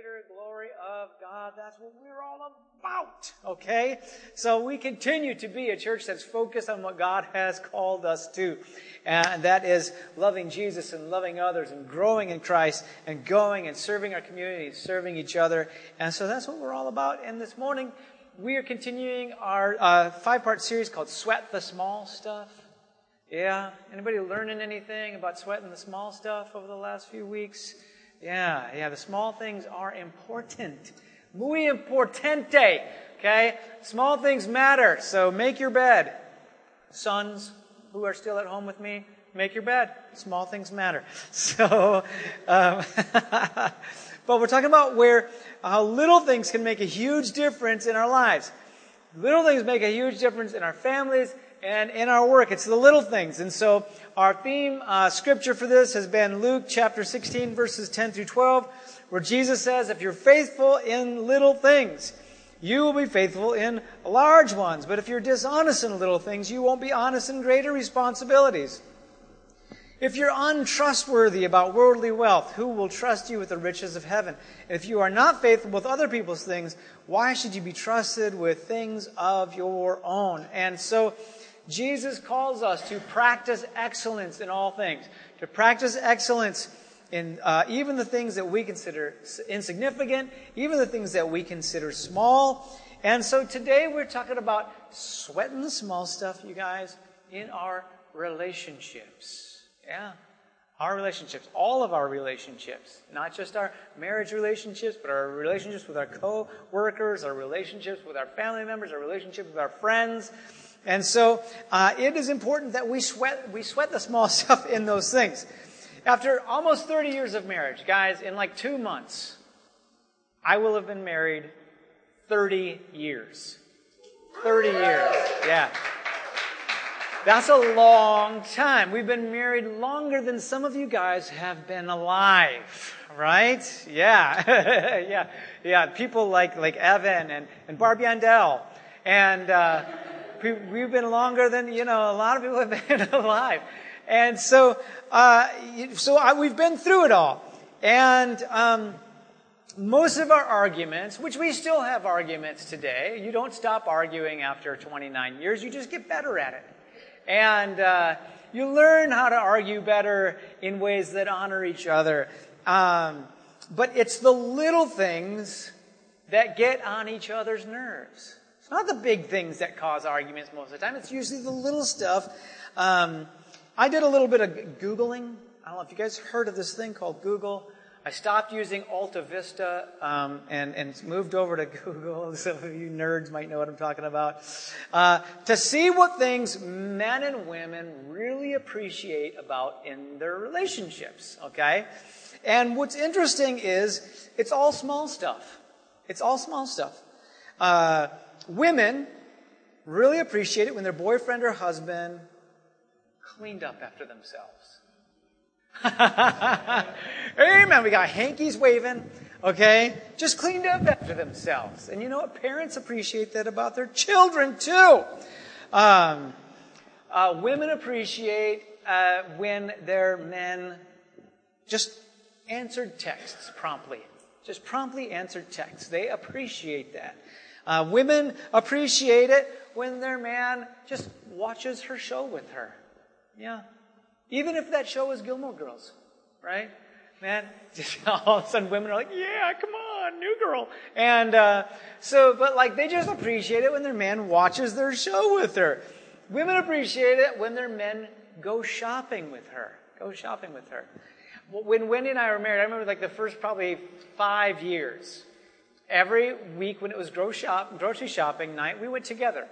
greater glory of God. That's what we're all about. Okay? So we continue to be a church that's focused on what God has called us to. And that is loving Jesus and loving others and growing in Christ and going and serving our community, serving each other. And so that's what we're all about. And this morning, we are continuing our uh, five part series called Sweat the Small Stuff. Yeah? Anybody learning anything about sweating the small stuff over the last few weeks? Yeah, yeah, the small things are important. Muy importante. Okay? Small things matter. So make your bed. Sons who are still at home with me, make your bed. Small things matter. So, um, but we're talking about where how little things can make a huge difference in our lives. Little things make a huge difference in our families and in our work. It's the little things. And so our theme uh, scripture for this has been Luke chapter 16 verses 10 through 12, where Jesus says, if you're faithful in little things, you will be faithful in large ones. But if you're dishonest in little things, you won't be honest in greater responsibilities. If you're untrustworthy about worldly wealth, who will trust you with the riches of heaven? If you are not faithful with other people's things, why should you be trusted with things of your own? And so, Jesus calls us to practice excellence in all things, to practice excellence in uh, even the things that we consider insignificant, even the things that we consider small. And so today we're talking about sweating the small stuff, you guys, in our relationships. Yeah. Our relationships, all of our relationships, not just our marriage relationships, but our relationships with our co-workers, our relationships with our family members, our relationships with our friends, and so uh, it is important that we sweat, we sweat the small stuff in those things. After almost 30 years of marriage, guys, in like two months, I will have been married 30 years. 30 years. Yeah. That's a long time. We've been married longer than some of you guys have been alive, right? Yeah. yeah. Yeah. People like, like Evan and, and Barbie Andel and, uh, we've been longer than, you know, a lot of people have been alive. And so, uh, so I, we've been through it all. And, um, most of our arguments, which we still have arguments today, you don't stop arguing after 29 years, you just get better at it. And, uh, you learn how to argue better in ways that honor each other. Um, but it's the little things that get on each other's nerves. It's not the big things that cause arguments most of the time. It's usually the little stuff. Um, I did a little bit of Googling. I don't know if you guys heard of this thing called Google. I stopped using Alta Vista um, and, and moved over to Google. Some of you nerds might know what I'm talking about. Uh, to see what things men and women really appreciate about in their relationships. Okay, and what's interesting is it's all small stuff. It's all small stuff. Uh, women really appreciate it when their boyfriend or husband cleaned up after themselves. Amen. We got hankies waving, okay? Just cleaned up after themselves. And you know what? Parents appreciate that about their children too. Um, uh, women appreciate uh, when their men just answered texts promptly. Just promptly answered texts. They appreciate that. Uh, women appreciate it when their man just watches her show with her. Yeah. Even if that show is Gilmore Girls, right? Man, just all of a sudden women are like, yeah, come on, new girl. And, uh, so, but like, they just appreciate it when their man watches their show with her. Women appreciate it when their men go shopping with her. Go shopping with her. When Wendy and I were married, I remember like the first probably five years, every week when it was grocery shopping night, we went together.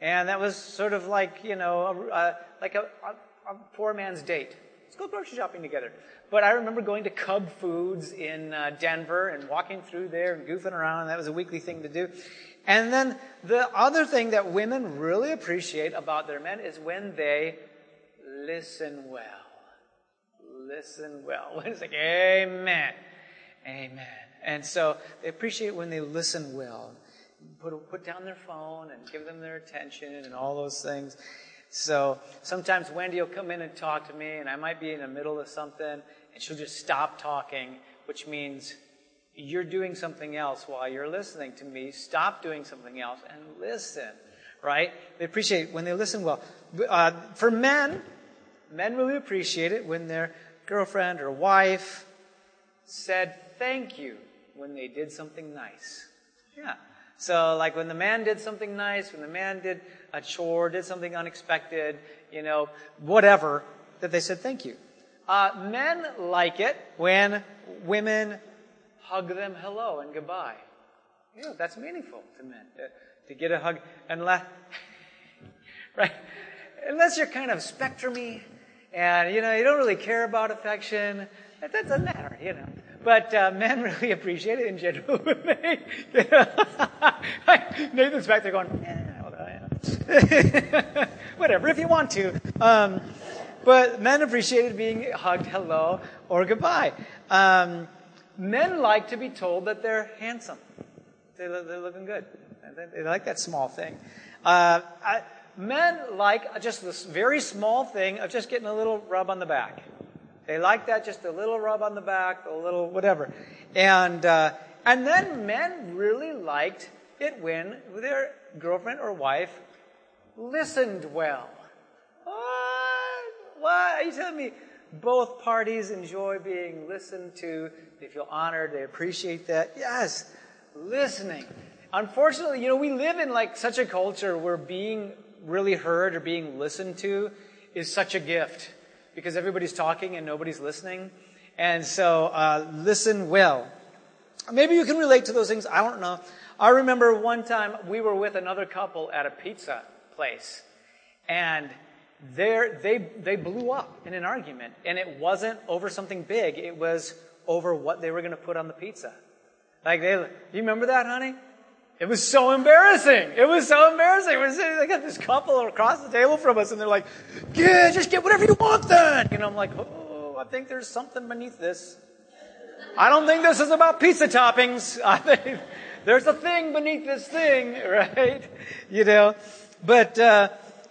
And that was sort of like, you know, a, a, like a, a, poor man's date. Let's go grocery shopping together. But I remember going to Cub Foods in uh, Denver and walking through there and goofing around, and that was a weekly thing to do. And then the other thing that women really appreciate about their men is when they listen well. Listen well. It's like, Amen. Amen. And so they appreciate when they listen well, put, put down their phone and give them their attention and all those things. So sometimes Wendy will come in and talk to me, and I might be in the middle of something, and she'll just stop talking, which means you're doing something else while you're listening to me. Stop doing something else and listen, right? They appreciate when they listen well. Uh, for men, men really appreciate it when their girlfriend or wife said thank you when they did something nice. Yeah. So, like when the man did something nice, when the man did a chore, did something unexpected, you know, whatever, that they said thank you. Uh, men like it when women hug them hello and goodbye. Yeah, that's meaningful to men to, to get a hug and laugh. right? Unless you're kind of spectrumy and you know you don't really care about affection, that doesn't matter, you know. But uh, men really appreciate it in general. Nathan's back there going, yeah, whatever, if you want to. Um, but men appreciated being hugged hello or goodbye. Um, men like to be told that they're handsome. They, are looking good. They, like that small thing. Uh, I, men like just this very small thing of just getting a little rub on the back. They like that, just a little rub on the back, a little whatever. And, uh, and then men really liked it when their girlfriend or wife listened well. What? What? Are you telling me both parties enjoy being listened to? They feel honored. They appreciate that. Yes. Listening. Unfortunately, you know, we live in like such a culture where being really heard or being listened to is such a gift because everybody's talking and nobody's listening. And so, uh, listen well. Maybe you can relate to those things. I don't know. I remember one time we were with another couple at a pizza place, and they they blew up in an argument, and it wasn't over something big. It was over what they were going to put on the pizza. Like they, you remember that, honey? It was so embarrassing. It was so embarrassing. We're sitting, they got this couple across the table from us, and they're like, "Yeah, just get whatever you want, then." You know, I'm like, "Oh, I think there's something beneath this. I don't think this is about pizza toppings. I think there's a thing beneath this thing, right? You know, but." Uh,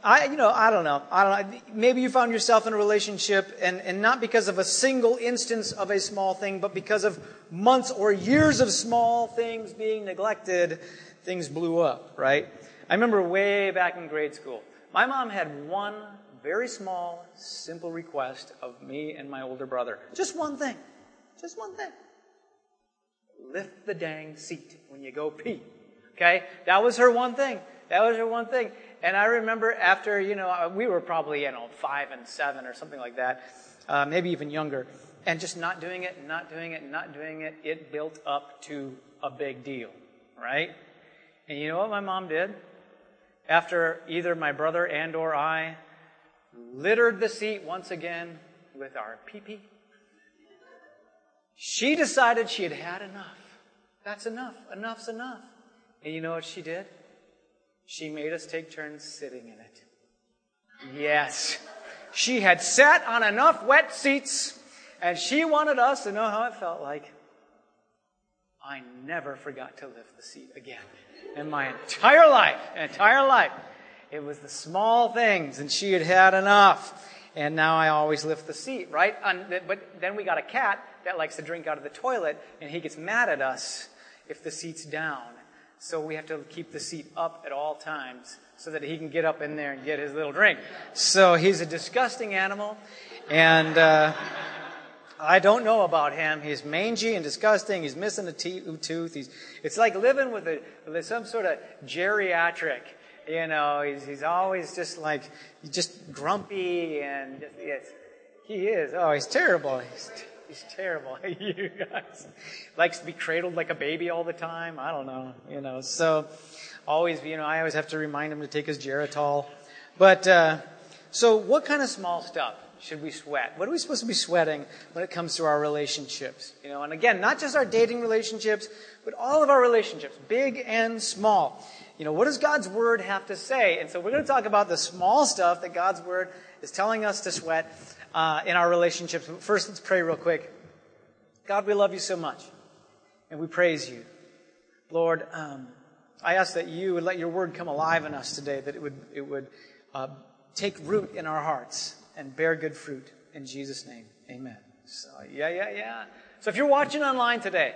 I, you know, I don't know. I don't know. Maybe you found yourself in a relationship and, and not because of a single instance of a small thing, but because of months or years of small things being neglected, things blew up, right? I remember way back in grade school, my mom had one very small, simple request of me and my older brother. Just one thing. Just one thing. Lift the dang seat when you go pee. Okay? That was her one thing. That was her one thing. And I remember after, you know, we were probably, you know, five and seven or something like that, uh, maybe even younger, and just not doing it, and not doing it, and not doing it, it built up to a big deal, right? And you know what my mom did? After either my brother and or I littered the seat once again with our pee-pee, she decided she had had enough. That's enough. Enough's enough. And you know what she did? She made us take turns sitting in it. Yes. She had sat on enough wet seats, and she wanted us to know how it felt like. I never forgot to lift the seat again in my entire life. Entire life. It was the small things, and she had had enough. And now I always lift the seat, right? but then we got a cat that likes to drink out of the toilet, and he gets mad at us if the seat's down. So we have to keep the seat up at all times so that he can get up in there and get his little drink. So he's a disgusting animal. And uh, I don't know about him. He's mangy and disgusting. He's missing a tooth. He's, it's like living with, a, some sort of geriatric. You know, he's, he's always just like, just grumpy and just, yes, he is. Oh, he's terrible. He's, He's terrible. you guys likes to be cradled like a baby all the time. I don't know, you know. So always, you know, I always have to remind him to take his Geritol. But uh, so, what kind of small stuff should we sweat? What are we supposed to be sweating when it comes to our relationships? You know, and again, not just our dating relationships, but all of our relationships, big and small. You know, what does God's word have to say? And so we're going to talk about the small stuff that God's word is telling us to sweat uh, in our relationships. But first, let's pray real quick. God, we love you so much, and we praise you. Lord, um, I ask that you would let your word come alive in us today, that it would, it would uh, take root in our hearts and bear good fruit. In Jesus' name, amen. So, yeah, yeah, yeah. So if you're watching online today,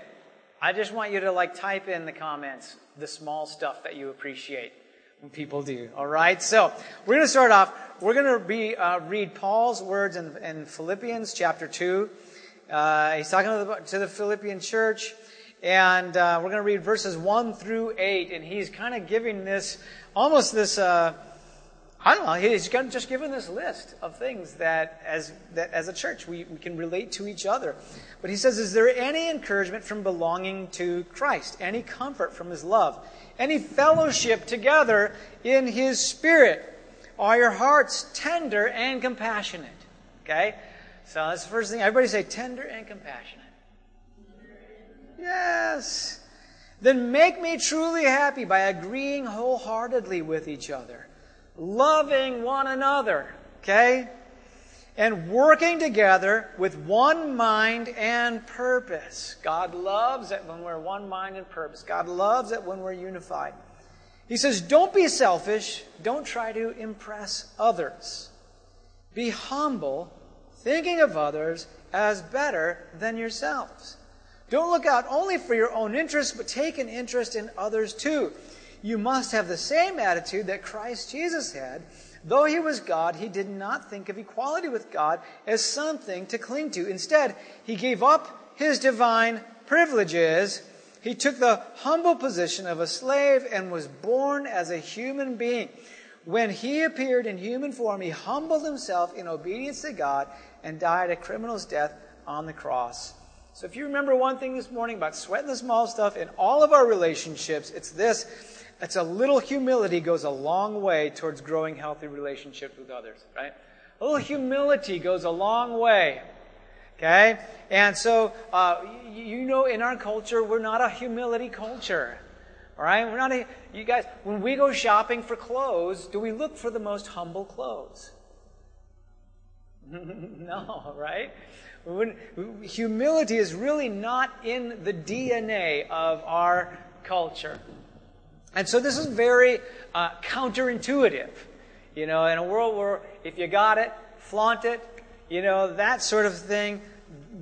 I just want you to like type in the comments the small stuff that you appreciate when people do. All right. So we're going to start off. We're going to be uh, read Paul's words in, in Philippians chapter two. Uh, he's talking to the, to the, Philippian church, and uh, we're going to read verses one through eight. And he's kind of giving this almost this. I don't know. He's just given this list of things that, as that as a church, we, we can relate to each other. But he says, Is there any encouragement from belonging to Christ? Any comfort from his love? Any fellowship together in his spirit? Are your hearts tender and compassionate? Okay? So that's the first thing. Everybody say tender and compassionate. Yes. Then make me truly happy by agreeing wholeheartedly with each other, loving one another. Okay? and working together with one mind and purpose. God loves it when we're one mind and purpose. God loves it when we're unified. He says, Don't be selfish. Don't try to impress others. Be humble, thinking of others as better than yourselves. Don't look out only for your own interests, but take an interest in others too. You must have the same attitude that Christ Jesus had Though he was God, he did not think of equality with God as something to cling to. Instead, he gave up his divine privileges. He took the humble position of a slave and was born as a human being. When he appeared in human form, he humbled himself in obedience to God and died a criminal's death on the cross. So if you remember one thing this morning about sweating the small stuff in all of our relationships, it's this it's a little humility goes a long way towards growing healthy relationships with others, right? A little humility goes a long way. Okay? And so, uh, you know, in our culture, we're not a humility culture. All right? We're not a, you guys, when we go shopping for clothes, do we look for the most humble clothes? no, right? When, humility is really not in the DNA of our culture. And so this is very uh, counterintuitive. You know, in a world where if you got it, flaunt it, you know, that sort of thing,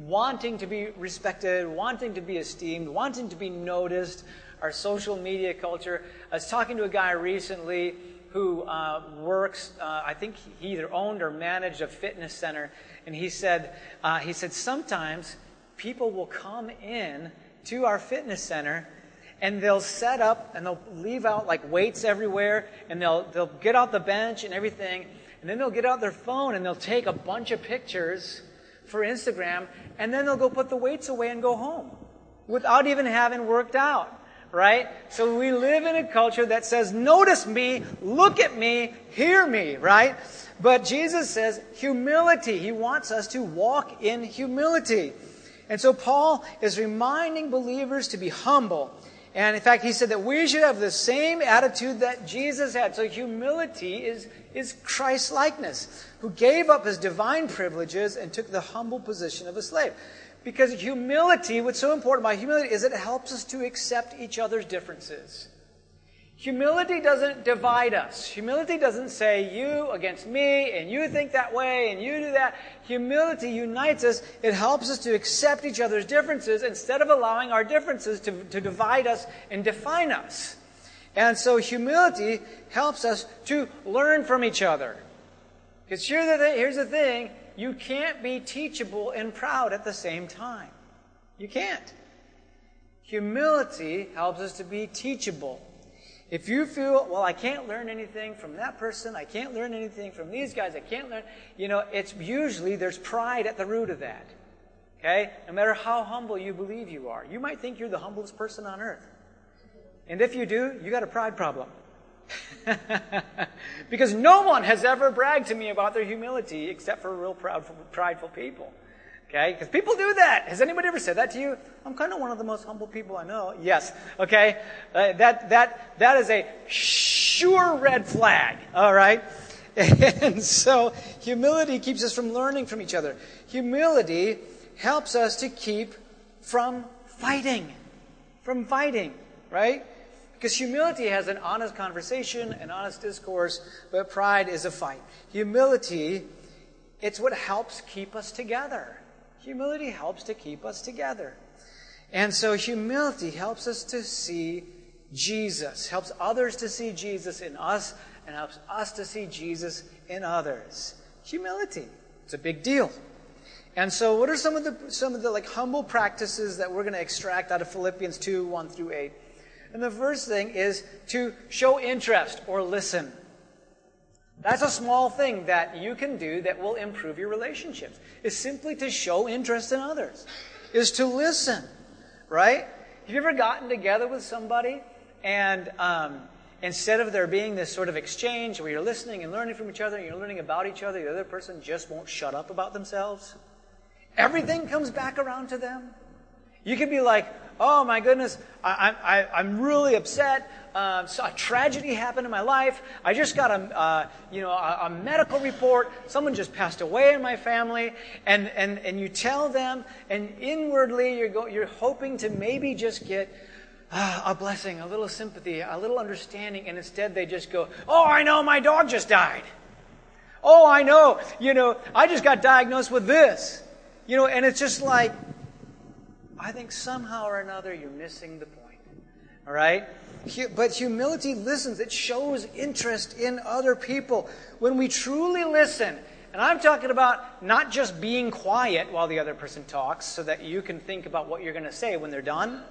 wanting to be respected, wanting to be esteemed, wanting to be noticed, our social media culture. I was talking to a guy recently who uh, works, uh, I think he either owned or managed a fitness center, and he said, uh, he said sometimes people will come in to our fitness center and they'll set up and they'll leave out like weights everywhere and they'll they'll get out the bench and everything and then they'll get out their phone and they'll take a bunch of pictures for Instagram and then they'll go put the weights away and go home without even having worked out right? So we live in a culture that says notice me look at me hear me right? But Jesus says humility. He wants us to walk in humility. And so Paul is reminding believers to be humble and in fact, he said that we should have the same attitude that Jesus had. So humility is, is Christ likeness, who gave up his divine privileges and took the humble position of a slave. Because humility, what's so important about humility is it helps us to accept each other's differences. Humility doesn't divide us. Humility doesn't say you against me and you think that way and you do that. Humility unites us. It helps us to accept each other's differences instead of allowing our differences to, to divide us and define us. And so humility helps us to learn from each other. Because here's the thing you can't be teachable and proud at the same time. You can't. Humility helps us to be teachable. If you feel, well, I can't learn anything from that person, I can't learn anything from these guys, I can't learn, you know, it's usually there's pride at the root of that. Okay? No matter how humble you believe you are. You might think you're the humblest person on earth. And if you do, you got a pride problem. because no one has ever bragged to me about their humility except for real proud, prideful people. Okay? Because people do that. Has anybody ever said that to you? I'm kind of one of the most humble people I know. Yes. Okay? Uh, that, that, that is a sure red flag. All right? And so, humility keeps us from learning from each other. Humility helps us to keep from fighting. From fighting. Right? Because humility has an honest conversation, an honest discourse, but pride is a fight. Humility, it's what helps keep us together. Humility helps to keep us together. And so humility helps us to see Jesus, helps others to see Jesus in us, and helps us to see Jesus in others. Humility. It's a big deal. And so what are some of the some of the like humble practices that we're going to extract out of Philippians 2, 1 through 8? And the first thing is to show interest or listen. That's a small thing that you can do that will improve your relationships. Is simply to show interest in others. Is to listen. Right? Have you ever gotten together with somebody and um, instead of there being this sort of exchange where you're listening and learning from each other and you're learning about each other, the other person just won't shut up about themselves? Everything comes back around to them. You could be like, oh my goodness, I, I'm really upset. Uh, so a tragedy happened in my life. I just got a, uh, you know, a, a, medical report. Someone just passed away in my family. And, and, and you tell them, and inwardly you're, go, you're hoping to maybe just get uh, a blessing, a little sympathy, a little understanding. And instead they just go, oh, I know, my dog just died. Oh, I know, you know, I just got diagnosed with this. You know, and it's just like, I think somehow or another you're missing the point. All right? But humility listens, it shows interest in other people. When we truly listen, and I'm talking about not just being quiet while the other person talks so that you can think about what you're going to say when they're done.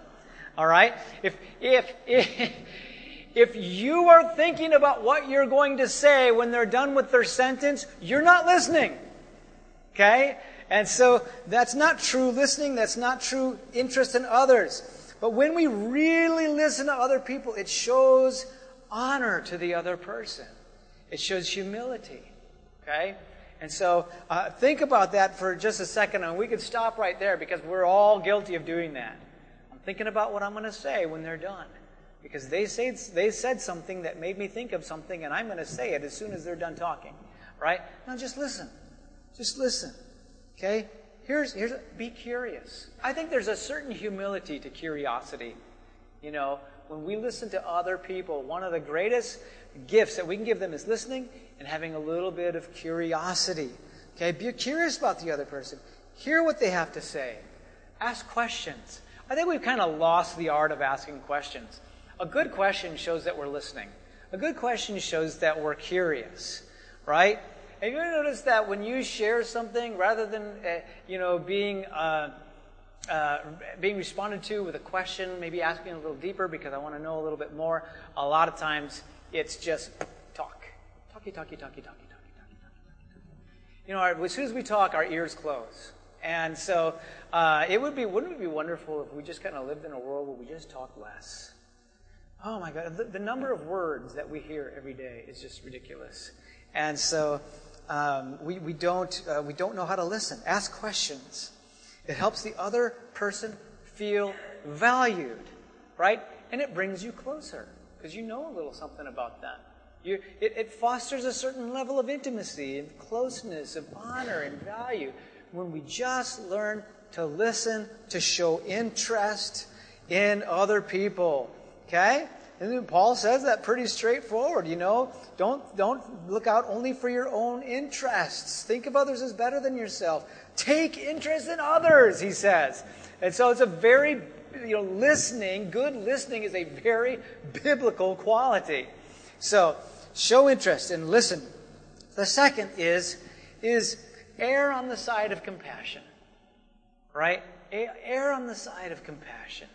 All right? If, if, if, if you are thinking about what you're going to say when they're done with their sentence, you're not listening. Okay? And so that's not true listening, that's not true interest in others. But when we really listen to other people, it shows honor to the other person. It shows humility. Okay? And so uh, think about that for just a second, and we could stop right there because we're all guilty of doing that. I'm thinking about what I'm going to say when they're done. Because they, say, they said something that made me think of something, and I'm going to say it as soon as they're done talking. Right? Now just listen. Just listen. Okay? Here's, here's, be curious. I think there's a certain humility to curiosity. You know, when we listen to other people, one of the greatest gifts that we can give them is listening and having a little bit of curiosity. Okay? Be curious about the other person. Hear what they have to say. Ask questions. I think we've kind of lost the art of asking questions. A good question shows that we're listening. A good question shows that we're curious, right? Have you ever noticed that when you share something, rather than uh, you know being uh, uh, being responded to with a question, maybe asking a little deeper because I want to know a little bit more, a lot of times it's just talk, talky, talky, talky, talky, talky, talky, talky. You know, our, as soon as we talk, our ears close, and so uh, it would be wouldn't it be wonderful if we just kind of lived in a world where we just talk less. Oh my God, the, the number of words that we hear every day is just ridiculous. And so um, we, we, don't, uh, we don't know how to listen. Ask questions. It helps the other person feel valued, right? And it brings you closer because you know a little something about them. It, it fosters a certain level of intimacy and closeness, of honor and value when we just learn to listen, to show interest in other people. Okay? And Paul says that pretty straightforward, you know. Don't, don't look out only for your own interests. Think of others as better than yourself. Take interest in others, he says. And so it's a very, you know, listening, good listening is a very biblical quality. So, show interest and listen. The second is, is err on the side of compassion. Right? Err on the side of compassion.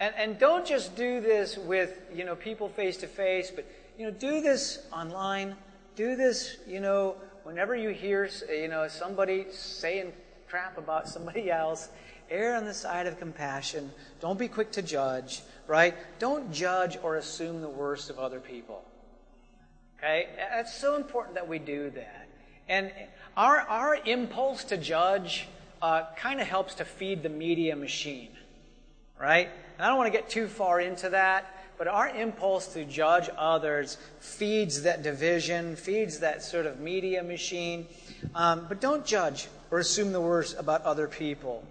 And, and don't just do this with, you know, people face to face, but, you know, do this online. Do this, you know, whenever you hear, you know, somebody saying crap about somebody else, err on the side of compassion. Don't be quick to judge, right? Don't judge or assume the worst of other people. Okay? It's so important that we do that. And our, our impulse to judge uh, kind of helps to feed the media machine, right? And I don't want to get too far into that, but our impulse to judge others feeds that division, feeds that sort of media machine. Um, but don't judge or assume the worst about other people.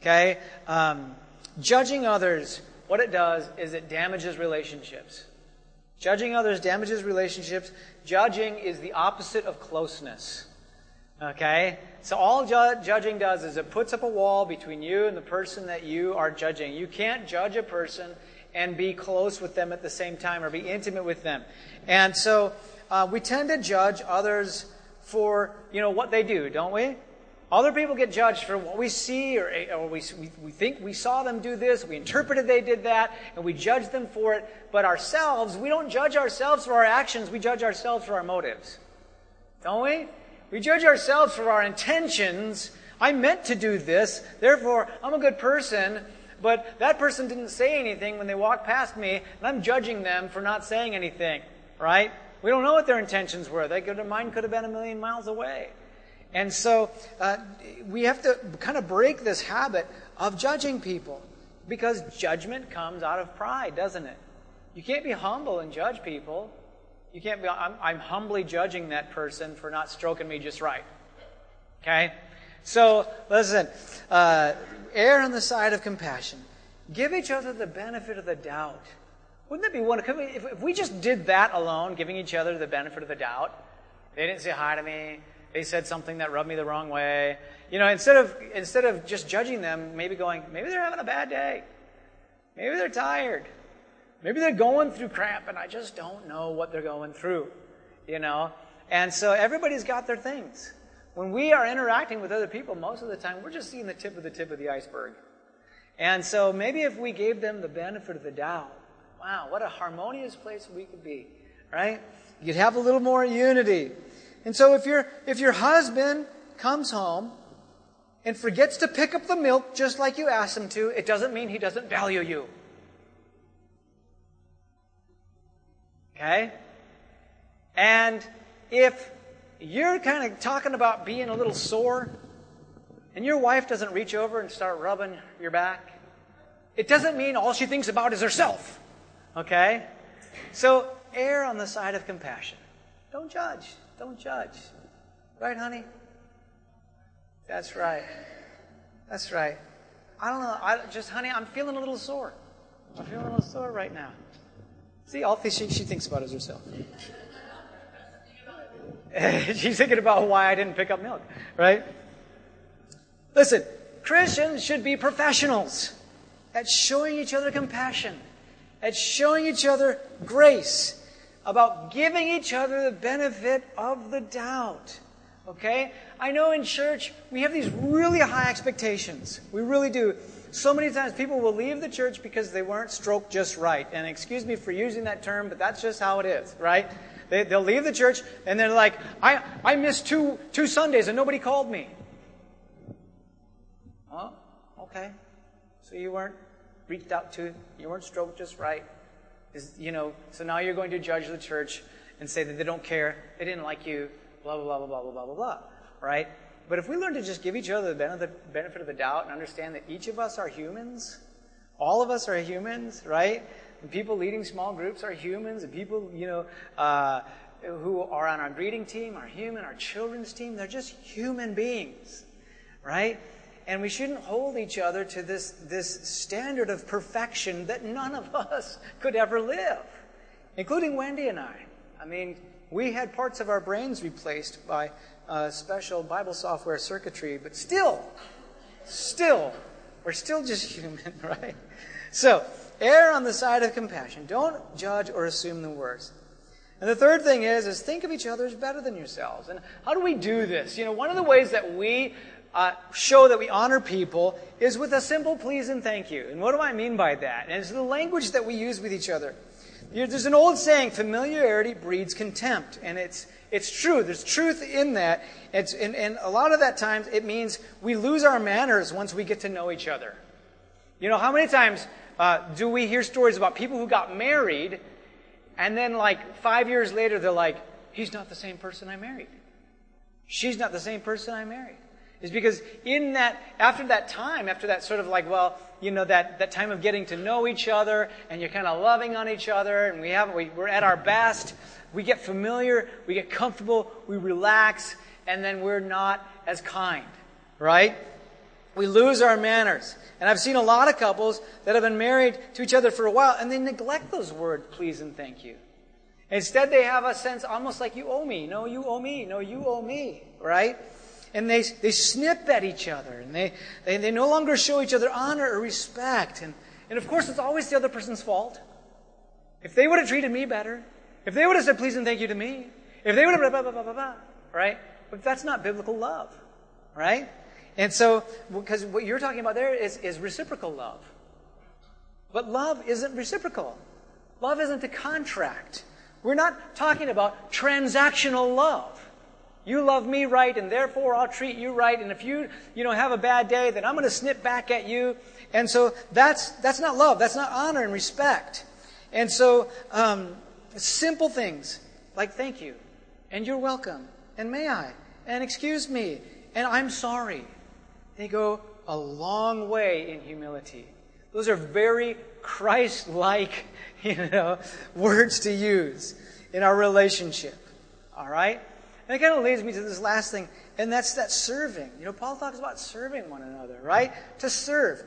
Okay? Um, judging others, what it does is it damages relationships. Judging others damages relationships. Judging is the opposite of closeness. Okay? So all ju- judging does is it puts up a wall between you and the person that you are judging. You can't judge a person and be close with them at the same time or be intimate with them. And so uh, we tend to judge others for, you know, what they do, don't we? Other people get judged for what we see, or, or we, we, we think we saw them do this, we interpreted they did that, and we judge them for it. But ourselves, we don't judge ourselves for our actions, we judge ourselves for our motives. Don't we? We judge ourselves for our intentions. I meant to do this, therefore I'm a good person, but that person didn't say anything when they walked past me, and I'm judging them for not saying anything, right? We don't know what their intentions were. They could, mind could have been a million miles away. And so uh, we have to kind of break this habit of judging people because judgment comes out of pride, doesn't it? You can't be humble and judge people. You can't be, I'm, I'm humbly judging that person for not stroking me just right. Okay? So, listen, uh, err on the side of compassion. Give each other the benefit of the doubt. Wouldn't that be wonderful? If, if we just did that alone, giving each other the benefit of the doubt, they didn't say hi to me, they said something that rubbed me the wrong way. You know, instead of instead of just judging them, maybe going, maybe they're having a bad day. Maybe they're tired. Maybe they're going through crap and I just don't know what they're going through. You know? And so everybody's got their things. When we are interacting with other people, most of the time we're just seeing the tip of the tip of the iceberg. And so maybe if we gave them the benefit of the doubt, wow, what a harmonious place we could be, right? You'd have a little more unity. And so if your if your husband comes home and forgets to pick up the milk just like you asked him to, it doesn't mean he doesn't value you. Okay? And if you're kind of talking about being a little sore and your wife doesn't reach over and start rubbing your back, it doesn't mean all she thinks about is herself. Okay? So err on the side of compassion. Don't judge. Don't judge. Right, honey? That's right. That's right. I don't know. I just, honey, I'm feeling a little sore. I'm feeling a little sore right now. See, all she, she thinks about is herself. She's thinking about why I didn't pick up milk, right? Listen, Christians should be professionals at showing each other compassion, at showing each other grace, about giving each other the benefit of the doubt. Okay? I know in church we have these really high expectations. We really do. So many times people will leave the church because they weren't stroked just right. And excuse me for using that term, but that's just how it is, right? They, they'll leave the church and they're like, I, I missed two, two Sundays and nobody called me. Oh, okay. So you weren't reached out to, you weren't stroked just right. Is, you know, so now you're going to judge the church and say that they don't care, they didn't like you, blah, blah, blah, blah, blah, blah, blah, blah, right? But if we learn to just give each other the benefit of the doubt and understand that each of us are humans, all of us are humans, right? And people leading small groups are humans, and people, you know, uh, who are on our greeting team are human, our children's team, they're just human beings, right? And we shouldn't hold each other to this, this standard of perfection that none of us could ever live, including Wendy and I. I mean, we had parts of our brains replaced by uh, special Bible software circuitry, but still, still, we're still just human, right? So, err on the side of compassion. Don't judge or assume the worst. And the third thing is, is think of each other as better than yourselves. And how do we do this? You know, one of the ways that we uh, show that we honor people is with a simple please and thank you. And what do I mean by that? And it's the language that we use with each other. There's an old saying, familiarity breeds contempt. And it's, it's true. There's truth in that. It's, and, and a lot of that times it means we lose our manners once we get to know each other. You know, how many times uh, do we hear stories about people who got married and then like five years later they're like, he's not the same person I married. She's not the same person I married is because in that, after that time, after that sort of like, well, you know, that, that time of getting to know each other and you're kind of loving on each other and we have, we, we're at our best, we get familiar, we get comfortable, we relax, and then we're not as kind, right? We lose our manners. And I've seen a lot of couples that have been married to each other for a while and they neglect those words, please and thank you. Instead, they have a sense almost like you owe me. No, you owe me. No, you owe me, right? And they, they snip at each other and they, they, they no longer show each other honor or respect. And, and of course, it's always the other person's fault. If they would have treated me better, if they would have said please and thank you to me, if they would have blah, blah, blah, blah, blah, right? But that's not biblical love, right? And so, because what you're talking about there is, is reciprocal love. But love isn't reciprocal. Love isn't a contract. We're not talking about transactional love. You love me right, and therefore I'll treat you right. And if you, you know, have a bad day, then I'm going to snip back at you. And so that's that's not love. That's not honor and respect. And so um, simple things like thank you, and you're welcome, and may I, and excuse me, and I'm sorry. They go a long way in humility. Those are very Christ like, you know, words to use in our relationship. All right? And it kind of leads me to this last thing, and that's that serving. You know, Paul talks about serving one another, right? To serve.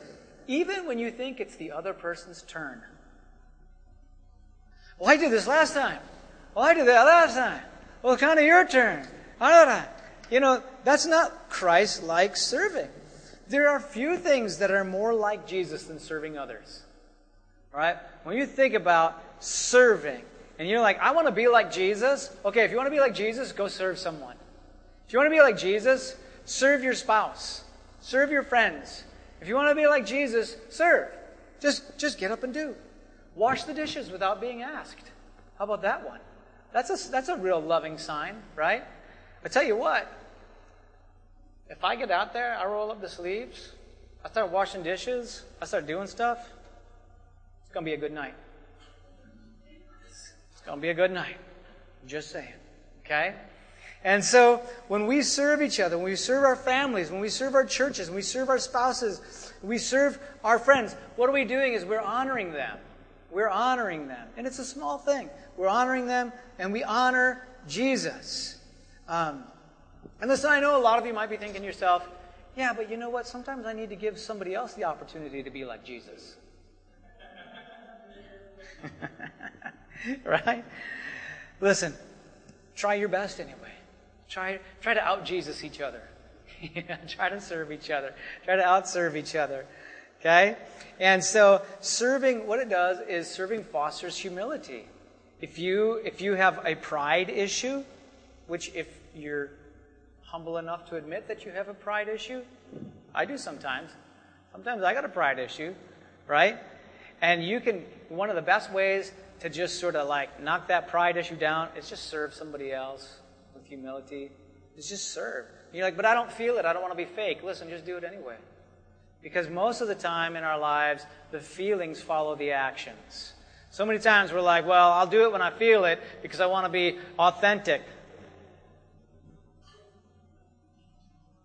Even when you think it's the other person's turn. Well, I did this last time. Well, I did that last time. Well, it's kind of your turn. You know, that's not Christ like serving. There are few things that are more like Jesus than serving others. Right? When you think about serving, and you're like, I want to be like Jesus. Okay, if you want to be like Jesus, go serve someone. If you want to be like Jesus, serve your spouse, serve your friends. If you want to be like Jesus, serve. Just, just get up and do. Wash the dishes without being asked. How about that one? That's a, that's a real loving sign, right? I tell you what, if I get out there, I roll up the sleeves, I start washing dishes, I start doing stuff, it's going to be a good night. Going to be a good night. Just saying. Okay? And so when we serve each other, when we serve our families, when we serve our churches, when we serve our spouses, we serve our friends, what are we doing is we're honoring them. We're honoring them. And it's a small thing. We're honoring them and we honor Jesus. Um, and listen, I know a lot of you might be thinking to yourself, yeah, but you know what? Sometimes I need to give somebody else the opportunity to be like Jesus. right? Listen, try your best anyway. Try, try to out Jesus each other. try to serve each other. Try to outserve each other. Okay? And so serving, what it does is serving fosters humility. If you if you have a pride issue, which if you're humble enough to admit that you have a pride issue, I do sometimes. Sometimes I got a pride issue, right? And you can, one of the best ways to just sort of like knock that pride issue down is just serve somebody else with humility. It's just serve. You're like, but I don't feel it. I don't want to be fake. Listen, just do it anyway. Because most of the time in our lives, the feelings follow the actions. So many times we're like, well, I'll do it when I feel it because I want to be authentic.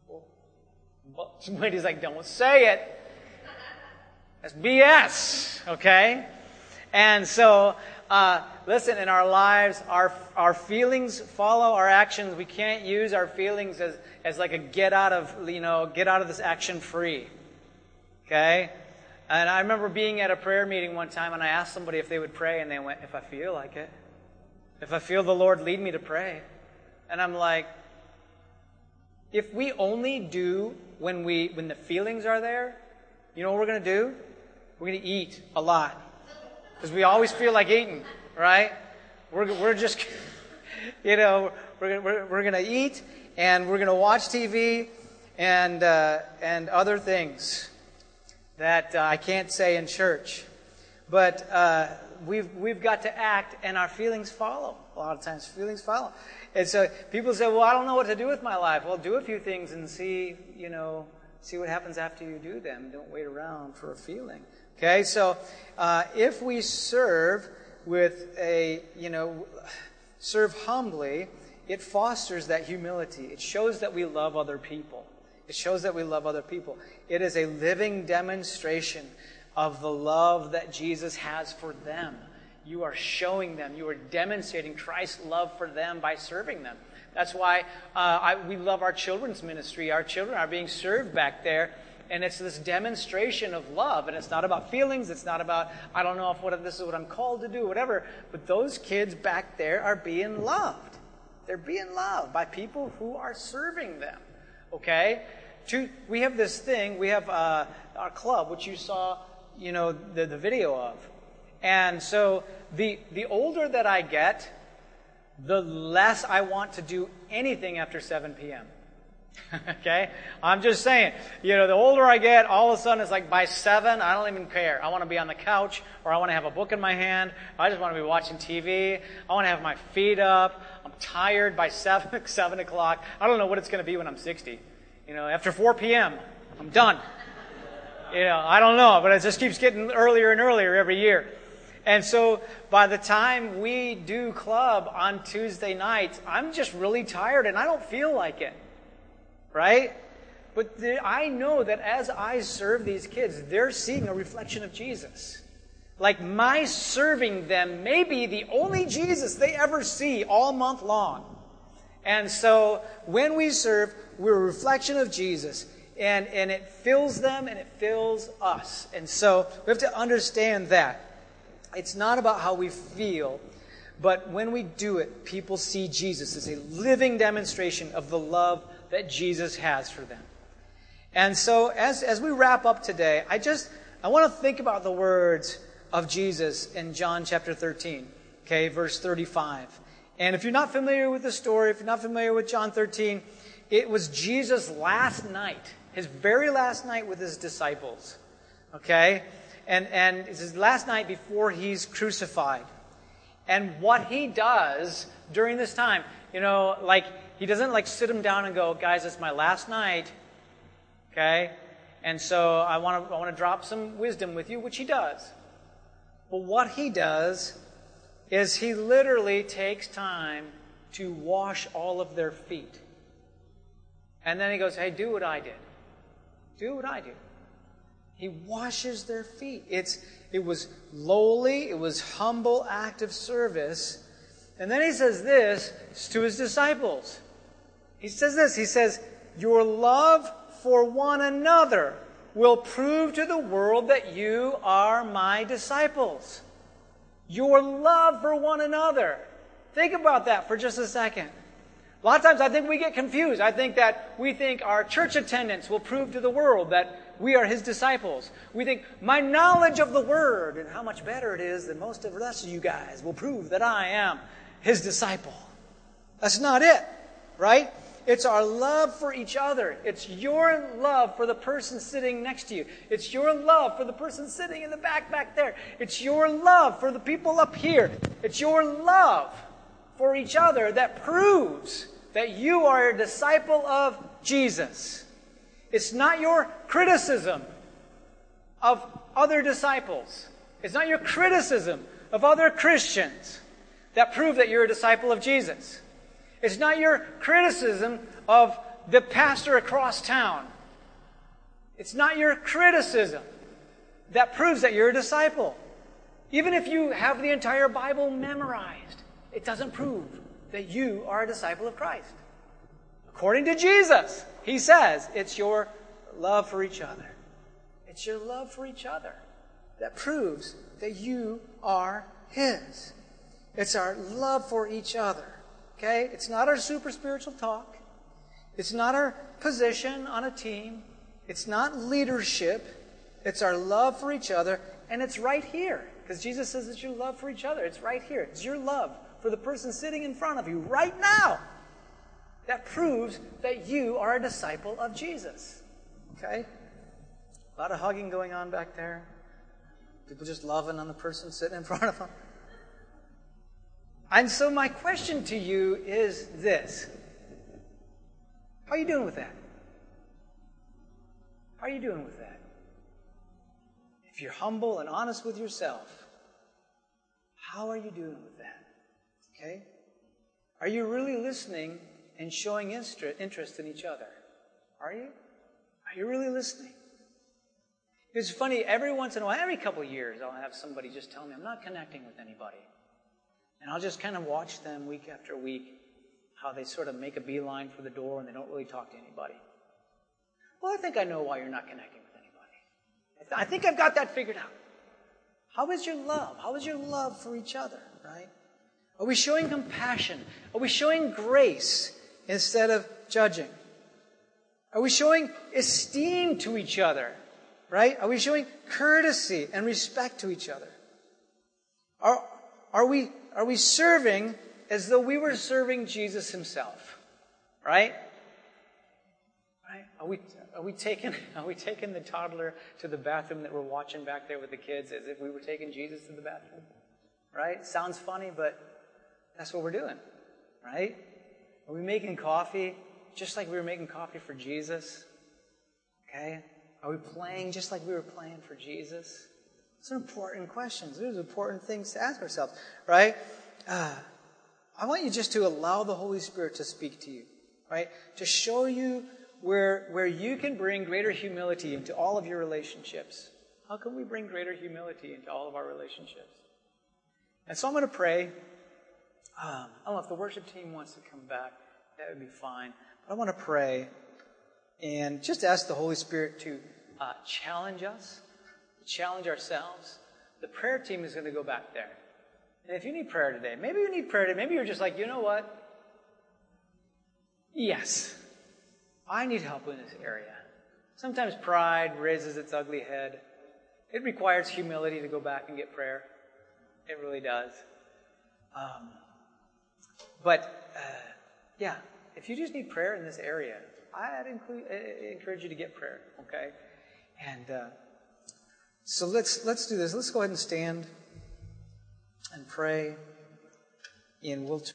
Somebody's like, don't say it. That's BS, okay? And so, uh, listen, in our lives, our, our feelings follow our actions. We can't use our feelings as, as like a get out of, you know, get out of this action free. Okay? And I remember being at a prayer meeting one time and I asked somebody if they would pray and they went, if I feel like it. If I feel the Lord lead me to pray. And I'm like, if we only do when we when the feelings are there, you know what we're going to do? We're going to eat a lot. Because we always feel like eating, right? We're, we're just, you know, we're, we're, we're going to eat and we're going to watch TV and, uh, and other things that uh, I can't say in church. But uh, we've, we've got to act and our feelings follow. A lot of times feelings follow. And so people say, well, I don't know what to do with my life. Well, do a few things and see, you know, see what happens after you do them. Don't wait around for a feeling. Okay, so uh, if we serve with a, you know, serve humbly, it fosters that humility. It shows that we love other people. It shows that we love other people. It is a living demonstration of the love that Jesus has for them. You are showing them, you are demonstrating Christ's love for them by serving them. That's why uh, I, we love our children's ministry. Our children are being served back there. And it's this demonstration of love. And it's not about feelings. It's not about, I don't know if what, this is what I'm called to do, whatever. But those kids back there are being loved. They're being loved by people who are serving them. Okay? We have this thing, we have uh, our club, which you saw, you know, the, the video of. And so the, the older that I get, the less I want to do anything after 7 p.m. okay? I'm just saying, you know, the older I get, all of a sudden it's like by seven, I don't even care. I want to be on the couch or I want to have a book in my hand. I just want to be watching TV. I want to have my feet up. I'm tired by seven, seven o'clock. I don't know what it's going to be when I'm 60. You know, after 4 p.m., I'm done. You know, I don't know, but it just keeps getting earlier and earlier every year. And so by the time we do club on Tuesday nights, I'm just really tired and I don't feel like it right? But I know that as I serve these kids, they're seeing a reflection of Jesus. Like my serving them may be the only Jesus they ever see all month long. And so when we serve, we're a reflection of Jesus. And, and it fills them and it fills us. And so we have to understand that. It's not about how we feel, but when we do it, people see Jesus as a living demonstration of the love that Jesus has for them. And so as, as we wrap up today, I just, I want to think about the words of Jesus in John chapter 13, okay, verse 35. And if you're not familiar with the story, if you're not familiar with John 13, it was Jesus' last night, his very last night with his disciples, okay? And, and it's his last night before he's crucified. And what he does during this time, you know, like he doesn't like sit him down and go, guys, it's my last night. Okay? And so I want to I want to drop some wisdom with you, which he does. But what he does is he literally takes time to wash all of their feet. And then he goes, Hey, do what I did. Do what I do. He washes their feet. It's, it was lowly, it was humble act of service. And then he says this to his disciples he says this He says, Your love for one another will prove to the world that you are my disciples. Your love for one another. Think about that for just a second. A lot of times I think we get confused. I think that we think our church attendance will prove to the world that we are his disciples. We think my knowledge of the word and how much better it is than most of the rest of you guys will prove that I am his disciple. That's not it, right? It's our love for each other. It's your love for the person sitting next to you. It's your love for the person sitting in the back back there. It's your love for the people up here. It's your love for each other that proves that you are a disciple of Jesus. It's not your criticism of other disciples. It's not your criticism of other Christians that prove that you're a disciple of Jesus. It's not your criticism of the pastor across town. It's not your criticism that proves that you're a disciple. Even if you have the entire Bible memorized, it doesn't prove that you are a disciple of Christ. According to Jesus, he says it's your love for each other. It's your love for each other that proves that you are his. It's our love for each other. Okay? It's not our super spiritual talk. It's not our position on a team. It's not leadership. It's our love for each other. And it's right here. Because Jesus says it's your love for each other. It's right here. It's your love for the person sitting in front of you right now. That proves that you are a disciple of Jesus. Okay? A lot of hugging going on back there. People just loving on the person sitting in front of them. And so, my question to you is this How are you doing with that? How are you doing with that? If you're humble and honest with yourself, how are you doing with that? Okay? Are you really listening and showing interest in each other? Are you? Are you really listening? It's funny, every once in a while, every couple years, I'll have somebody just tell me, I'm not connecting with anybody. And I'll just kind of watch them week after week, how they sort of make a beeline for the door and they don't really talk to anybody. Well, I think I know why you're not connecting with anybody. I, th- I think I've got that figured out. How is your love? How is your love for each other, right? Are we showing compassion? Are we showing grace instead of judging? Are we showing esteem to each other? Right? Are we showing courtesy and respect to each other? Are, are, we, are we serving as though we were serving Jesus himself? Right? Right? Are we, are we taking, are we taking the toddler to the bathroom that we're watching back there with the kids as if we were taking Jesus to the bathroom? Right? Sounds funny, but that's what we're doing. Right? Are we making coffee just like we were making coffee for Jesus? Okay? Are we playing just like we were playing for Jesus? Those are important questions. Those are important things to ask ourselves, right? Uh, I want you just to allow the Holy Spirit to speak to you, right? To show you where, where you can bring greater humility into all of your relationships. How can we bring greater humility into all of our relationships? And so I'm going to pray. Um, I don't know if the worship team wants to come back. That would be fine. But I want to pray and just ask the Holy Spirit to uh, challenge us, challenge ourselves. The prayer team is going to go back there. And if you need prayer today, maybe you need prayer today. Maybe you're just like, you know what? Yes, I need help in this area. Sometimes pride raises its ugly head. It requires humility to go back and get prayer. It really does. Um, but, uh, yeah, if you just need prayer in this area, I'd include, uh, encourage you to get prayer, okay? And uh, so let's let's do this. Let's go ahead and stand and pray, and we'll.